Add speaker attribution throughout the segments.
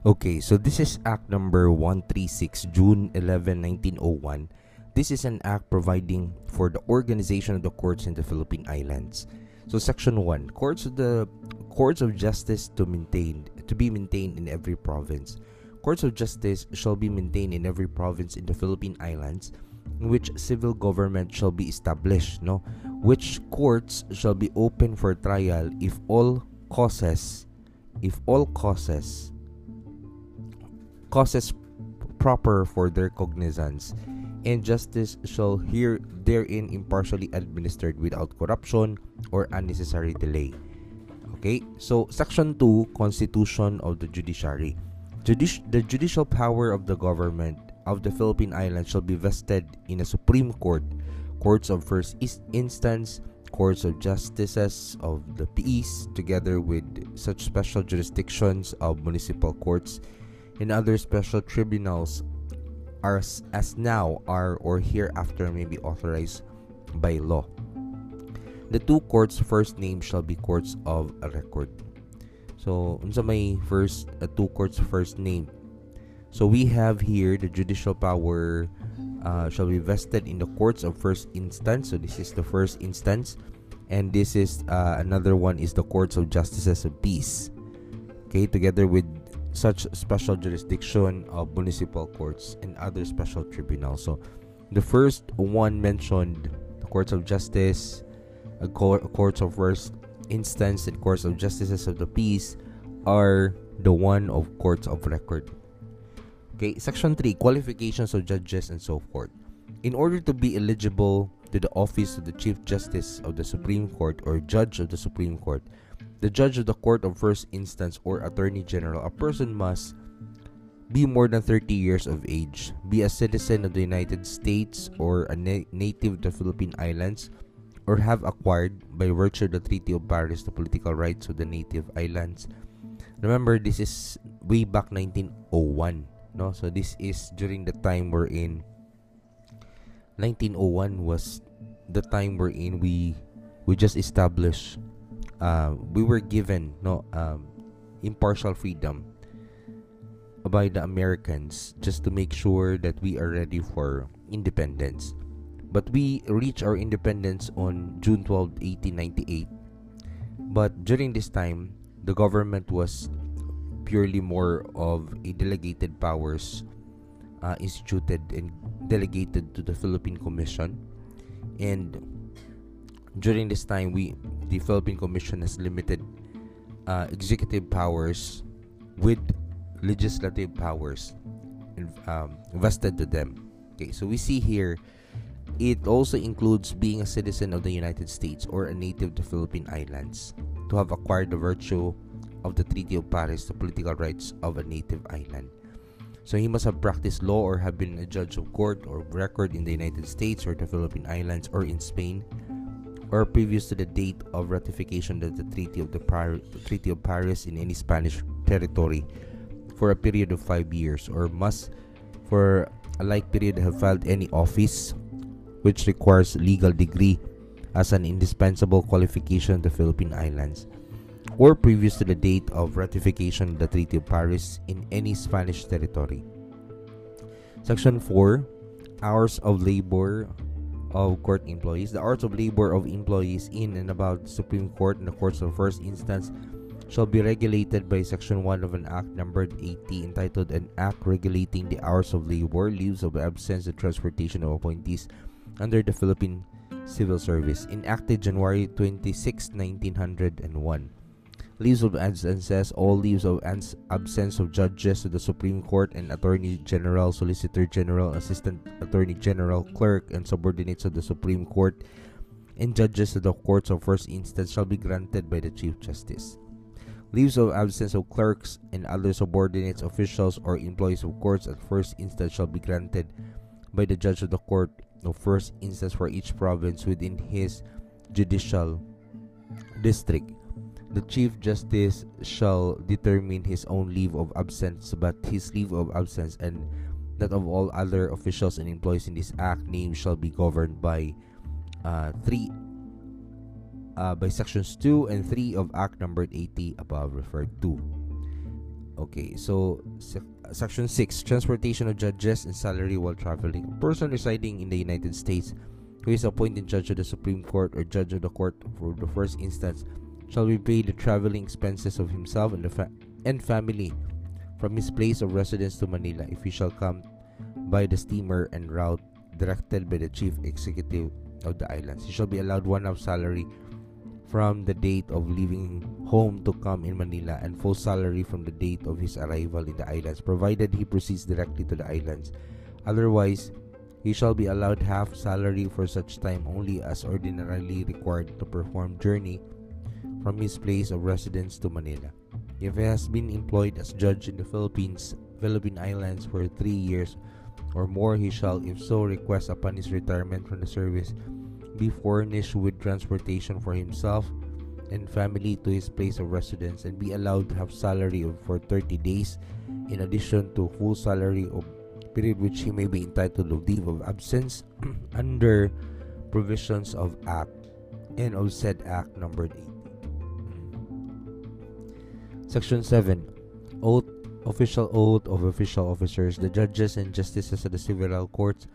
Speaker 1: Okay, so this is Act number 136, June 11, 1901. This is an act providing for the organization of the courts in the Philippine Islands. So section 1, courts of the courts of justice to maintain to be maintained in every province. Courts of justice shall be maintained in every province in the Philippine Islands in which civil government shall be established, no? Which courts shall be open for trial if all causes if all causes causes proper for their cognizance, and justice shall here therein impartially administered without corruption or unnecessary delay. Okay, so section 2 Constitution of the Judiciary. Judici- the judicial power of the government of the Philippine Islands shall be vested in a Supreme Court, courts of first instance, courts of justices of the peace, together with such special jurisdictions of municipal courts and other special tribunals are as, now are or hereafter may be authorized by law. The two courts first named shall be courts of record. So, unsa may first uh, two courts first named. So we have here the judicial power uh, shall be vested in the courts of first instance. So this is the first instance, and this is uh, another one is the courts of justices of peace. Okay, together with such special jurisdiction of municipal courts and other special tribunals. So, the first one mentioned, the courts of justice, a, co- a courts of first instance, and courts of justices of the peace, are the one of courts of record. Okay, section 3 qualifications of judges and so forth. In order to be eligible to the office of the Chief Justice of the Supreme Court or Judge of the Supreme Court, the judge of the court of first instance or attorney general, a person must be more than 30 years of age, be a citizen of the United States or a na- native of the Philippine Islands, or have acquired, by virtue of the Treaty of Paris, the political rights of the native islands. Remember, this is way back 1901, no? So this is during the time we're in. 1901 was the time we're in. We we just established uh, we were given no um, impartial freedom by the Americans just to make sure that we are ready for independence. But we reached our independence on June 12, 1898. But during this time, the government was purely more of a delegated powers uh, instituted and delegated to the Philippine Commission. And during this time, we the Philippine Commission has limited uh, executive powers with legislative powers um, vested to them. Okay, so we see here it also includes being a citizen of the United States or a native of the Philippine Islands to have acquired the virtue of the Treaty of Paris the political rights of a native island. So he must have practiced law or have been a judge of court or record in the United States or the Philippine Islands or in Spain or previous to the date of ratification of the Treaty of the, Treaty of Paris in any Spanish territory for a period of five years, or must for a like period have filed any office which requires legal degree as an indispensable qualification of the Philippine Islands, or previous to the date of ratification of the Treaty of Paris in any Spanish territory. Section 4 Hours of labor of court employees. The hours of labor of employees in and about the Supreme Court and the courts of first instance shall be regulated by Section 1 of an Act numbered 80 entitled An Act Regulating the Hours of Labor, Leaves of Absence, and Transportation of Appointees under the Philippine Civil Service, enacted January 26, 1901 leaves of absence, all leaves of absence of judges of the Supreme Court and Attorney General, Solicitor General, Assistant Attorney General, Clerk, and subordinates of the Supreme Court and judges of the courts of first instance shall be granted by the Chief Justice. Leaves of absence of clerks and other subordinates, officials, or employees of courts at first instance shall be granted by the judge of the court of first instance for each province within his judicial district the Chief Justice shall determine his own leave of absence, but his leave of absence and that of all other officials and employees in this act named shall be governed by uh, three uh, by sections 2 and 3 of act number 80 above referred to Okay, so sec- section 6 Transportation of judges and salary while traveling. A person residing in the United States who is appointed judge of the Supreme Court or judge of the court for the first instance shall repay the traveling expenses of himself and, the fa- and family from his place of residence to Manila if he shall come by the steamer and route directed by the chief executive of the islands. He shall be allowed one half salary from the date of leaving home to come in Manila and full salary from the date of his arrival in the islands, provided he proceeds directly to the islands. Otherwise, he shall be allowed half salary for such time only as ordinarily required to perform journey from his place of residence to Manila. If he has been employed as judge in the Philippines, Philippine Islands for three years or more, he shall, if so, request upon his retirement from the service, be furnished with transportation for himself and family to his place of residence and be allowed to have salary of, for 30 days in addition to full salary of period which he may be entitled to leave of absence under provisions of act and of said act numbered 8 section 7 oath official oath of official officers the judges and justices of the civil courts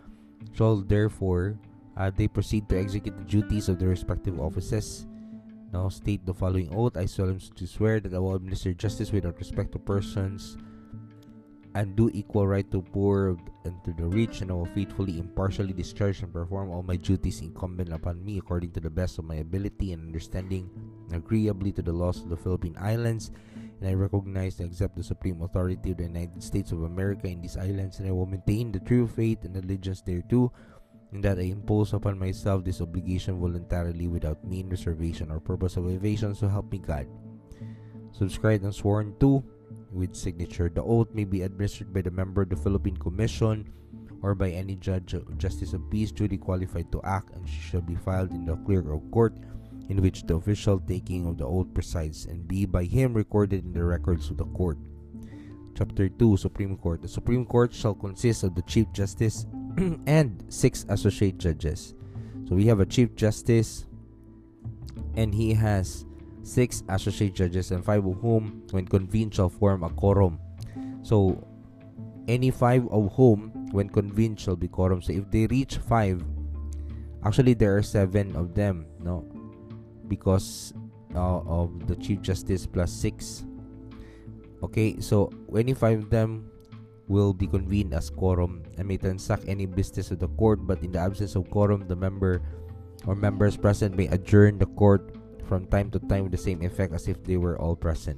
Speaker 1: shall therefore uh, they proceed to execute the duties of their respective offices. Now state the following oath. I solemnly swear that I will administer justice without respect to persons and do equal right to poor and to the rich, and I will faithfully, impartially discharge and perform all my duties incumbent upon me according to the best of my ability and understanding, agreeably to the laws of the Philippine Islands. And I recognize and accept the supreme authority of the United States of America in these islands, and I will maintain the true faith and allegiance thereto in that I impose upon myself this obligation voluntarily without mean reservation or purpose of evasion, so help me God. Subscribed and sworn to with signature. The oath may be administered by the member of the Philippine Commission or by any judge or justice of peace duly qualified to act, and she shall be filed in the clerk of court in which the official taking of the oath presides, and be by him recorded in the records of the court. Chapter 2 Supreme Court The Supreme Court shall consist of the Chief Justice and six associate judges. So we have a Chief Justice, and he has six associate judges, and five of whom, when convened, shall form a quorum. So any five of whom, when convened, shall be quorum. So if they reach five, actually there are seven of them, no, because uh, of the Chief Justice plus six. Okay, so any five of them will be convened as quorum and may transact any business of the court, but in the absence of quorum, the member or members present may adjourn the court from time to time with the same effect as if they were all present.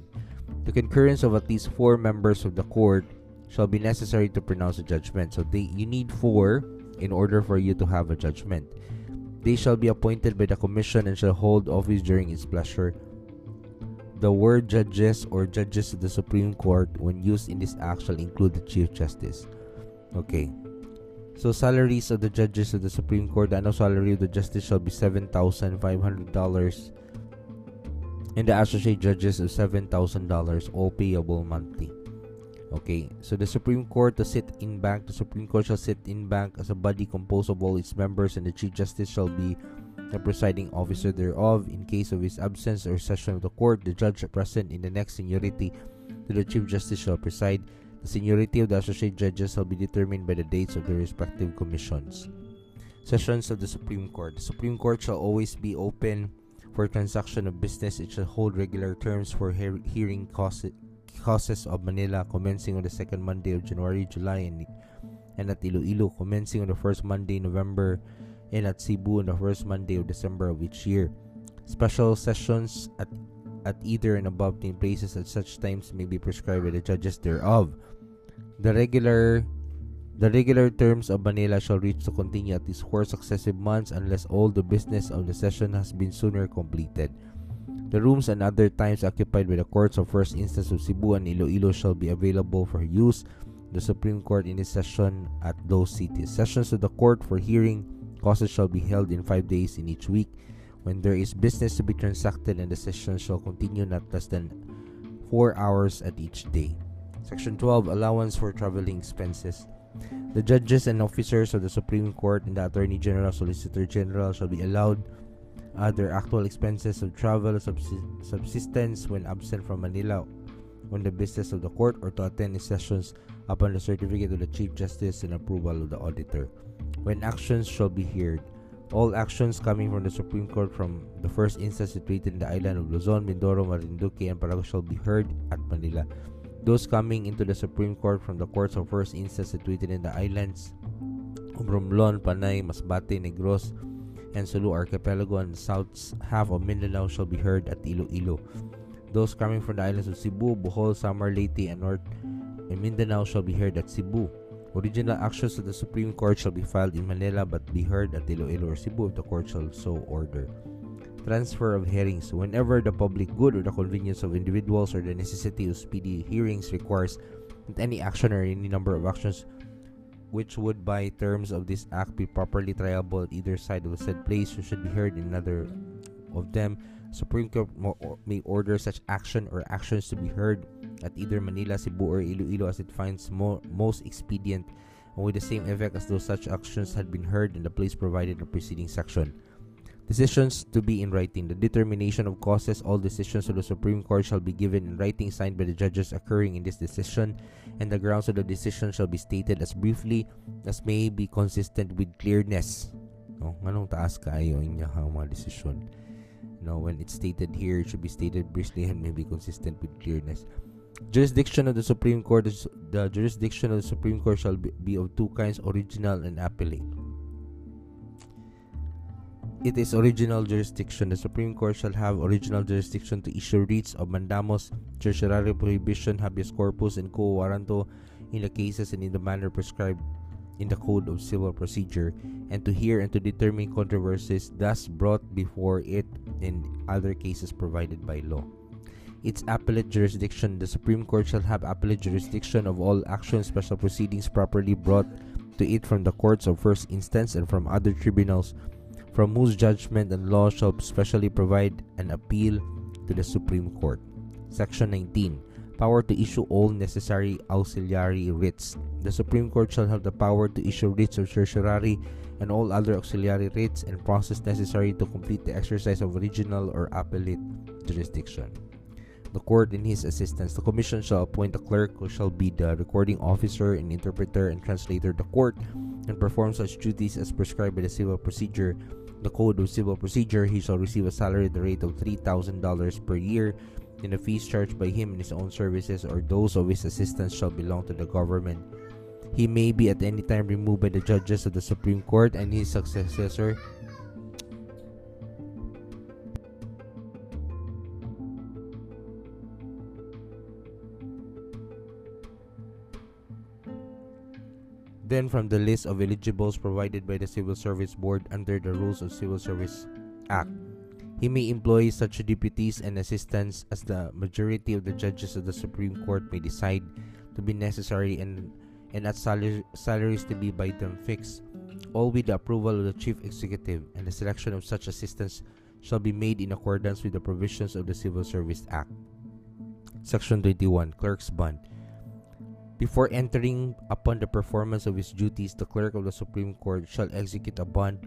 Speaker 1: The concurrence of at least four members of the court shall be necessary to pronounce a judgment. So they you need four in order for you to have a judgment. They shall be appointed by the commission and shall hold office during its pleasure the word judges or judges of the Supreme Court, when used in this act, shall include the Chief Justice. Okay. So salaries of the judges of the Supreme Court, the annual salary of the justice shall be seven thousand five hundred dollars, and the associate judges of seven thousand dollars, all payable monthly. Okay, so the Supreme Court to sit in banc, the Supreme Court shall sit in banc as a body composed of all its members, and the Chief Justice shall be the presiding officer thereof. In case of his absence or session of the court, the judge present in the next seniority to the Chief Justice shall preside. The seniority of the associate judges shall be determined by the dates of their respective commissions. Sessions of the Supreme Court. The Supreme Court shall always be open for transaction of business. It shall hold regular terms for he- hearing causes, causes of Manila commencing on the second Monday of January, July, and, and at Iloilo commencing on the first Monday, November, and at Cebu on the first Monday of December of each year. Special sessions at at either and above named places at such times may be prescribed by the judges thereof. The regular the regular terms of Manila shall reach to continue at least four successive months unless all the business of the session has been sooner completed. The rooms and other times occupied by the courts of first instance of Cebu and Iloilo shall be available for use the Supreme Court in its session at those cities. Sessions of the court for hearing causes shall be held in five days in each week. When there is business to be transacted, and the session shall continue not less than four hours at each day. Section 12 Allowance for traveling expenses. The judges and officers of the Supreme Court and the Attorney General, Solicitor General shall be allowed their actual expenses of travel, subsistence when absent from Manila on the business of the court or to attend its sessions upon the certificate of the Chief Justice and approval of the auditor. When actions shall be heard, all actions coming from the Supreme Court from the first instance situated in the island of Luzon, Mindoro, Marinduque, and Paragua shall be heard at Manila. Those coming into the Supreme Court from the courts of first instance situated in the islands of Romblon, Panay, Masbate, Negros, and Sulu Archipelago and the south half of Mindanao shall be heard at Iloilo. Those coming from the islands of Cebu, Bohol, Samar, Leyte, and North and Mindanao shall be heard at Cebu. Original actions of the Supreme Court shall be filed in Manila but be heard at Iloilo or Cebu if the court shall so order. Transfer of hearings. Whenever the public good or the convenience of individuals or the necessity of speedy hearings requires that any action or any number of actions which would by terms of this act be properly triable at either side of the said place should be heard in another of them Supreme Court may order such action or actions to be heard at either Manila, Cebu, or Iloilo as it finds mo- most expedient and with the same effect as though such actions had been heard in the place provided in the preceding section. Decisions to be in writing. The determination of causes, all decisions of the Supreme Court shall be given in writing signed by the judges occurring in this decision, and the grounds of the decision shall be stated as briefly as may be consistent with clearness. No, anong taas kaayo inya mga decision. No, when it's stated here, it should be stated briefly and may be consistent with clearness. Jurisdiction of the Supreme Court the jurisdiction of the Supreme Court shall be, be of two kinds, original and appellate. It is original jurisdiction. The Supreme Court shall have original jurisdiction to issue writs of mandamus, certiorari prohibition, habeas corpus, and quo warranto in the cases and in the manner prescribed in the Code of Civil Procedure, and to hear and to determine controversies thus brought before it in other cases provided by law its appellate jurisdiction. The Supreme Court shall have appellate jurisdiction of all actions, special proceedings properly brought to it from the courts of first instance and from other tribunals, from whose judgment and law shall specially provide an appeal to the Supreme Court. Section 19 Power to issue all necessary auxiliary writs. The Supreme Court shall have the power to issue writs of certiorari and all other auxiliary writs and process necessary to complete the exercise of original or appellate jurisdiction the court in his assistance. The commission shall appoint a clerk who shall be the recording officer and interpreter and translator of the court and perform such duties as prescribed by the civil procedure. The Code of Civil Procedure, he shall receive a salary at the rate of $3,000 per year, and the fees charged by him in his own services or those of his assistants shall belong to the government. He may be at any time removed by the judges of the Supreme Court and his successor from the list of eligibles provided by the Civil Service Board under the Rules of Civil Service Act. He may employ such deputies and assistants as the majority of the judges of the Supreme Court may decide to be necessary and, and at salaries to be by them fixed, all with the approval of the Chief Executive, and the selection of such assistants shall be made in accordance with the provisions of the Civil Service Act. Section 21 Clerk's Bond before entering upon the performance of his duties, the clerk of the Supreme Court shall execute a bond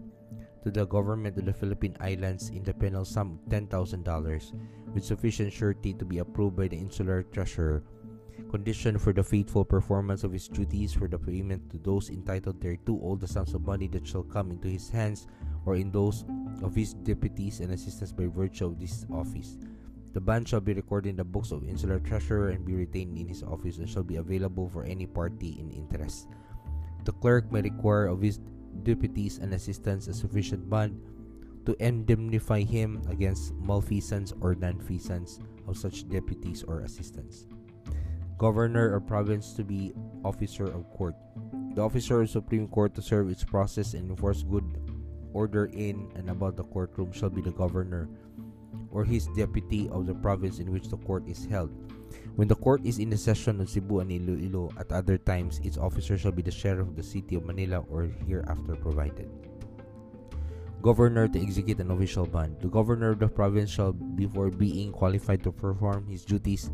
Speaker 1: to the government of the Philippine Islands in the penal sum of $10,000 with sufficient surety to be approved by the insular treasurer. Condition for the faithful performance of his duties for the payment to those entitled thereto all the sums of money that shall come into his hands or in those of his deputies and assistants by virtue of this office the bond shall be recorded in the books of Insular Treasurer and be retained in his office and shall be available for any party in interest. The clerk may require of his deputies and assistants a sufficient bond to indemnify him against malfeasance or nonfeasance of such deputies or assistants. Governor or province to be officer of court. The officer of Supreme Court to serve its process and enforce good order in and about the courtroom shall be the governor or his deputy of the province in which the court is held. When the court is in the session of Cebu and Iloilo, at other times its officer shall be the sheriff of the city of Manila or hereafter provided. Governor to execute an official bond. The governor of the province shall, before being qualified to perform his duties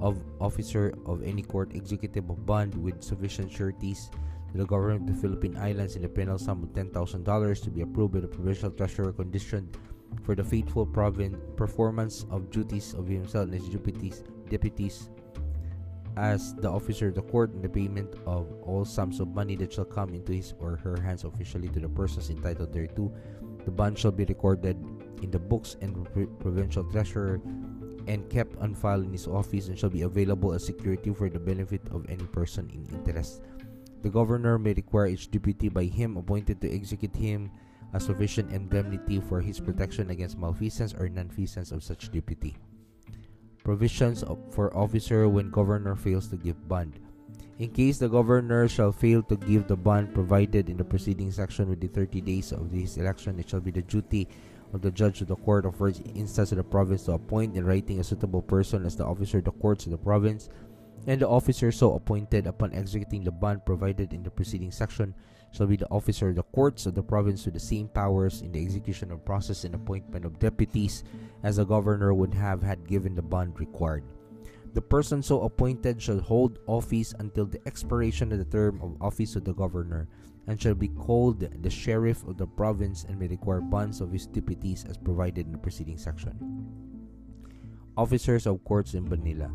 Speaker 1: of officer of any court, executive a bond with sufficient sureties to the government of the Philippine Islands in the penal sum of $10,000 to be approved by the provincial treasurer conditioned for the faithful performance of duties of himself and his deputies, deputies as the officer of the court in the payment of all sums of money that shall come into his or her hands officially to the persons entitled thereto. The bond shall be recorded in the books and provincial treasurer and kept on file in his office and shall be available as security for the benefit of any person in interest. The governor may require each deputy by him appointed to execute him a sufficient indemnity for his protection against malfeasance or nonfeasance of such deputy. Provisions for officer when governor fails to give bond. In case the governor shall fail to give the bond provided in the preceding section within 30 days of his election, it shall be the duty of the judge of the court of first instance of the province to appoint in writing a suitable person as the officer of the courts of the province, and the officer so appointed upon executing the bond provided in the preceding section shall be the officer of the courts of the province with the same powers in the execution of process and appointment of deputies as the governor would have had given the bond required. The person so appointed shall hold office until the expiration of the term of office of the governor, and shall be called the sheriff of the province and may require bonds of his deputies as provided in the preceding section. Officers of courts in Manila.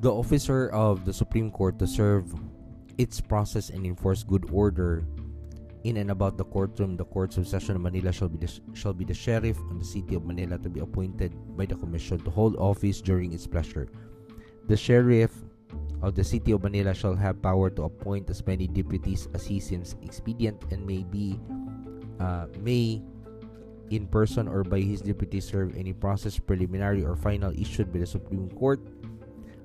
Speaker 1: The officer of the Supreme Court to serve its process and enforce good order in and about the courtroom, the courts of session of Manila shall be the, shall be the sheriff of the city of Manila to be appointed by the commission to hold office during its pleasure. The sheriff of the city of Manila shall have power to appoint as many deputies as he seems expedient and may be uh, may in person or by his deputy serve any process preliminary or final issued by the Supreme Court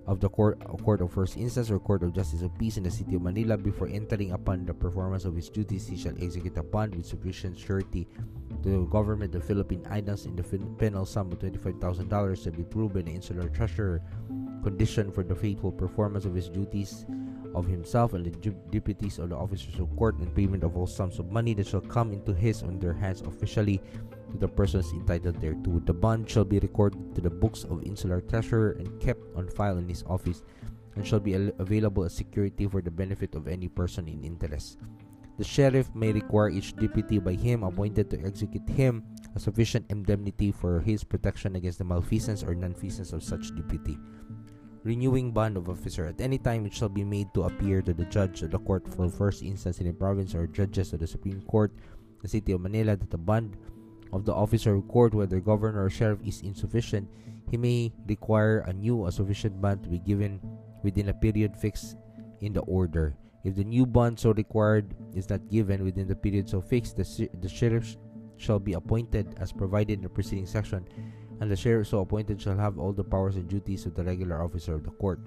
Speaker 1: of the court, court of first instance or court of justice of peace in the city of Manila before entering upon the performance of his duties he shall execute a bond with sufficient surety to the government of the Philippine Islands in the penal sum of $25,000 to be proved by the insular treasurer condition for the faithful performance of his duties of himself and the deputies of the officers of court and payment of all sums of money that shall come into his on their hands officially to the persons entitled thereto. The bond shall be recorded to the books of insular treasurer and kept on file in his office, and shall be available as security for the benefit of any person in interest. The sheriff may require each deputy by him appointed to execute him a sufficient indemnity for his protection against the malfeasance or nonfeasance of such deputy. Renewing bond of officer at any time it shall be made to appear to the judge of the court for first instance in a province or judges of the Supreme Court, the city of Manila, that the bond of the officer of court, whether governor or sheriff, is insufficient, he may require a new or sufficient bond to be given within a period fixed in the order. If the new bond so required is not given within the period so fixed, the, the sheriff shall be appointed as provided in the preceding section, and the sheriff so appointed shall have all the powers and duties of the regular officer of the court.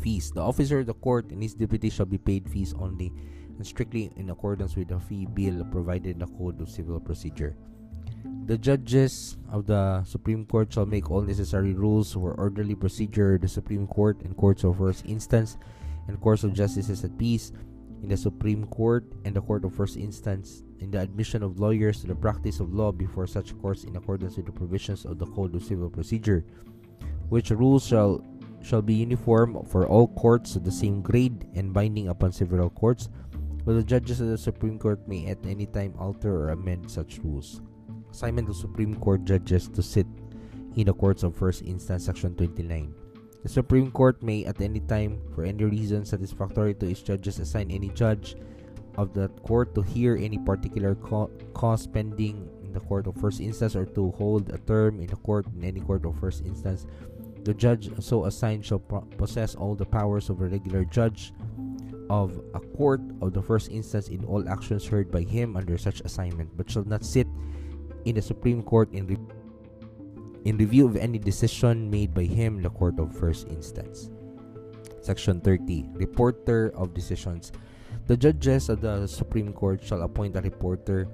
Speaker 1: Fees. The officer of the court and his deputy shall be paid fees only and strictly in accordance with the fee bill provided in the Code of Civil Procedure. The judges of the Supreme Court shall make all necessary rules for orderly procedure. The Supreme Court and courts of first instance and courts of justices at peace in the Supreme Court and the Court of First Instance in the admission of lawyers to the practice of law before such courts in accordance with the provisions of the Code of Civil Procedure, which rules shall shall be uniform for all courts of the same grade and binding upon several courts, but the judges of the Supreme Court may at any time alter or amend such rules assignment of Supreme Court judges to sit in the courts of first instance, section 29. The Supreme Court may at any time, for any reason satisfactory to its judges, assign any judge of the court to hear any particular co- cause pending in the court of first instance or to hold a term in the court in any court of first instance. The judge so assigned shall pro- possess all the powers of a regular judge of a court of the first instance in all actions heard by him under such assignment, but shall not sit in the Supreme Court in, re- in review of any decision made by him the court of first instance. Section 30 Reporter of Decisions. The judges of the Supreme Court shall appoint a reporter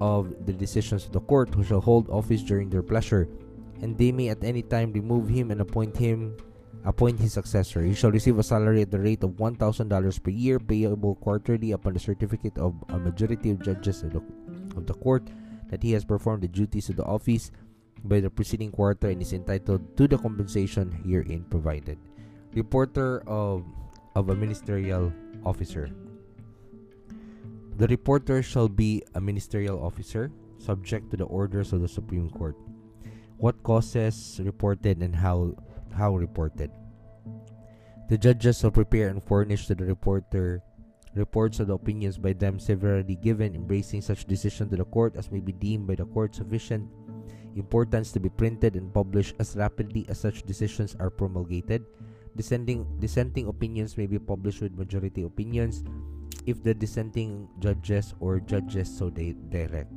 Speaker 1: of the decisions of the court who shall hold office during their pleasure, and they may at any time remove him and appoint him appoint his successor. He shall receive a salary at the rate of $1,000 per year, payable quarterly upon the certificate of a majority of judges of the court that he has performed the duties of the office by the preceding quarter and is entitled to the compensation herein provided. Reporter of, of a ministerial officer. The reporter shall be a ministerial officer subject to the orders of the Supreme Court. What causes reported and how how reported. The judges shall prepare and furnish to the reporter reports of the opinions by them severally given, embracing such decision to the court as may be deemed by the court sufficient importance to be printed and published as rapidly as such decisions are promulgated. Dissenting, dissenting opinions may be published with majority opinions if the dissenting judges or judges so they direct.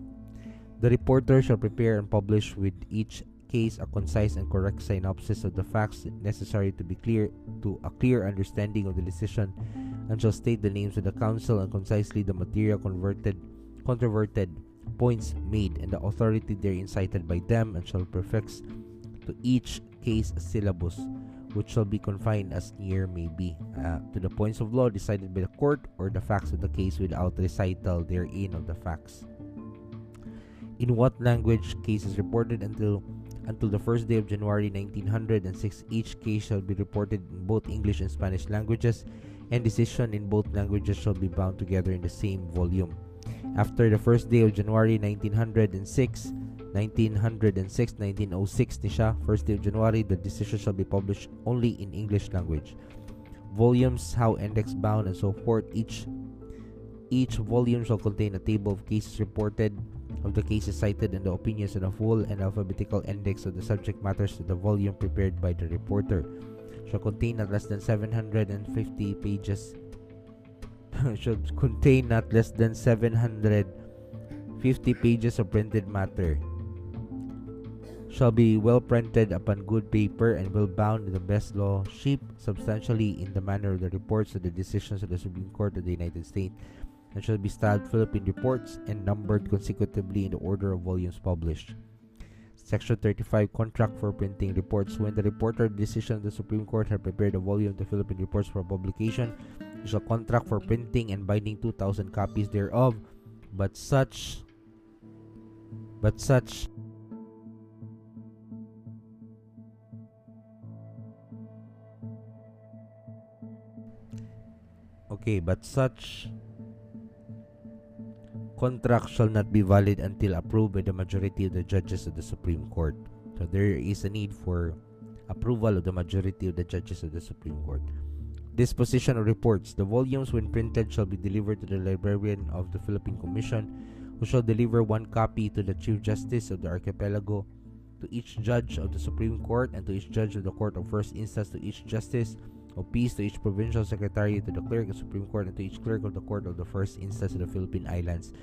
Speaker 1: The reporter shall prepare and publish with each case a concise and correct synopsis of the facts necessary to be clear to a clear understanding of the decision and shall state the names of the counsel and concisely the material converted controverted points made and the authority therein cited by them and shall prefix to each case a syllabus which shall be confined as near may be uh, to the points of law decided by the court or the facts of the case without recital therein of the facts. In what language case is reported until until the first day of January 1906. Each case shall be reported in both English and Spanish languages, and decision in both languages shall be bound together in the same volume. After the first day of January 1906, 1906, 1906 ni siya, first day of January, the decision shall be published only in English language. Volumes, how index bound, and so forth. Each each volume shall contain a table of cases reported, of the cases cited and the opinions in a full and alphabetical index of the subject matters to the volume prepared by the reporter. Shall contain not less than 750 pages. Should contain not less than 750 pages of printed matter. Shall be well printed upon good paper and well bound in the best law sheep substantially in the manner of the reports of the decisions of the Supreme Court of the United States and shall be styled Philippine Reports and numbered consecutively in the order of volumes published. Section 35 Contract for Printing Reports When the reporter decision of the Supreme Court had prepared a volume of the Philippine Reports for publication, he shall contract for printing and binding 2,000 copies thereof, but such but such okay but such contract shall not be valid until approved by the majority of the judges of the Supreme Court. So there is a need for approval of the majority of the judges of the Supreme Court. Disposition of reports. The volumes, when printed, shall be delivered to the librarian of the Philippine Commission, who shall deliver one copy to the Chief Justice of the Archipelago, to each judge of the Supreme Court, and to each judge of the Court of First Instance, to each justice of peace, to each provincial secretary, to the clerk of the Supreme Court, and to each clerk of the Court of the First Instance of the Philippine Islands,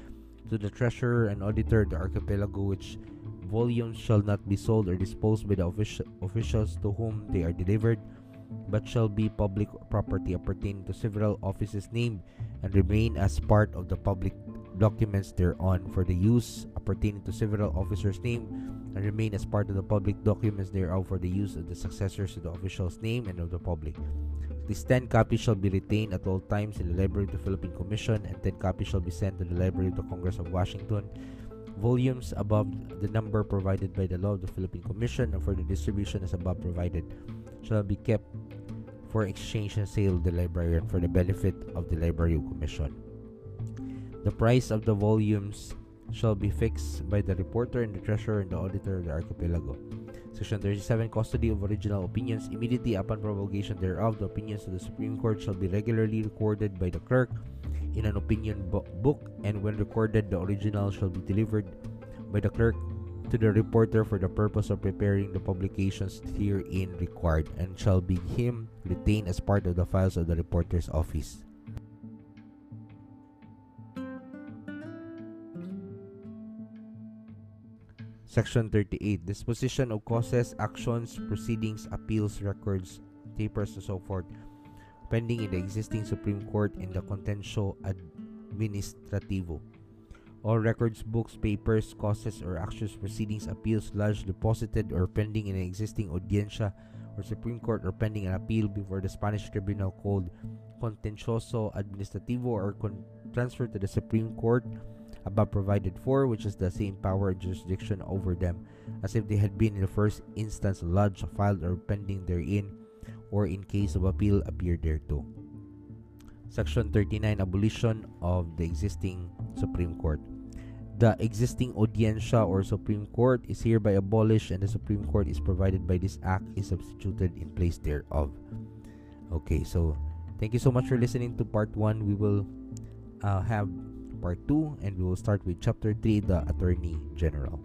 Speaker 1: to the treasurer and auditor of the archipelago, which volumes shall not be sold or disposed by the offici- officials to whom they are delivered, but shall be public property appertaining to several offices named and remain as part of the public documents thereon for the use appertaining to several officers' name and remain as part of the public documents thereof for the use of the successors of the official's name and of the public. These 10 copies shall be retained at all times in the Library of the Philippine Commission, and 10 copies shall be sent to the Library of the Congress of Washington. Volumes above the number provided by the law of the Philippine Commission and for the distribution as above provided shall be kept for exchange and sale of the librarian for the benefit of the Library Commission. The price of the volumes shall be fixed by the reporter and the treasurer and the auditor of the archipelago. Section 37 Custody of original opinions. Immediately upon promulgation thereof, the opinions of the Supreme Court shall be regularly recorded by the clerk in an opinion bo- book, and when recorded, the original shall be delivered by the clerk to the reporter for the purpose of preparing the publications herein required, and shall be him retained as part of the files of the reporter's office. Section 38 Disposition of causes, actions, proceedings, appeals, records, tapers, and so forth, pending in the existing Supreme Court in the Contencioso Administrativo. All records, books, papers, causes, or actions, proceedings, appeals, lodged, deposited, or pending in an existing audiencia or Supreme Court or pending an appeal before the Spanish tribunal called Contencioso Administrativo or con- transferred to the Supreme Court above provided for, which is the same power and jurisdiction over them as if they had been in the first instance lodged, filed, or pending therein, or in case of appeal appear thereto. Section 39 Abolition of the existing Supreme Court. The existing audiencia or Supreme Court is hereby abolished and the Supreme Court is provided by this act is substituted in place thereof. Okay, so thank you so much for listening to part 1. We will uh, have part 2 and we will start with chapter 3 the Attorney General.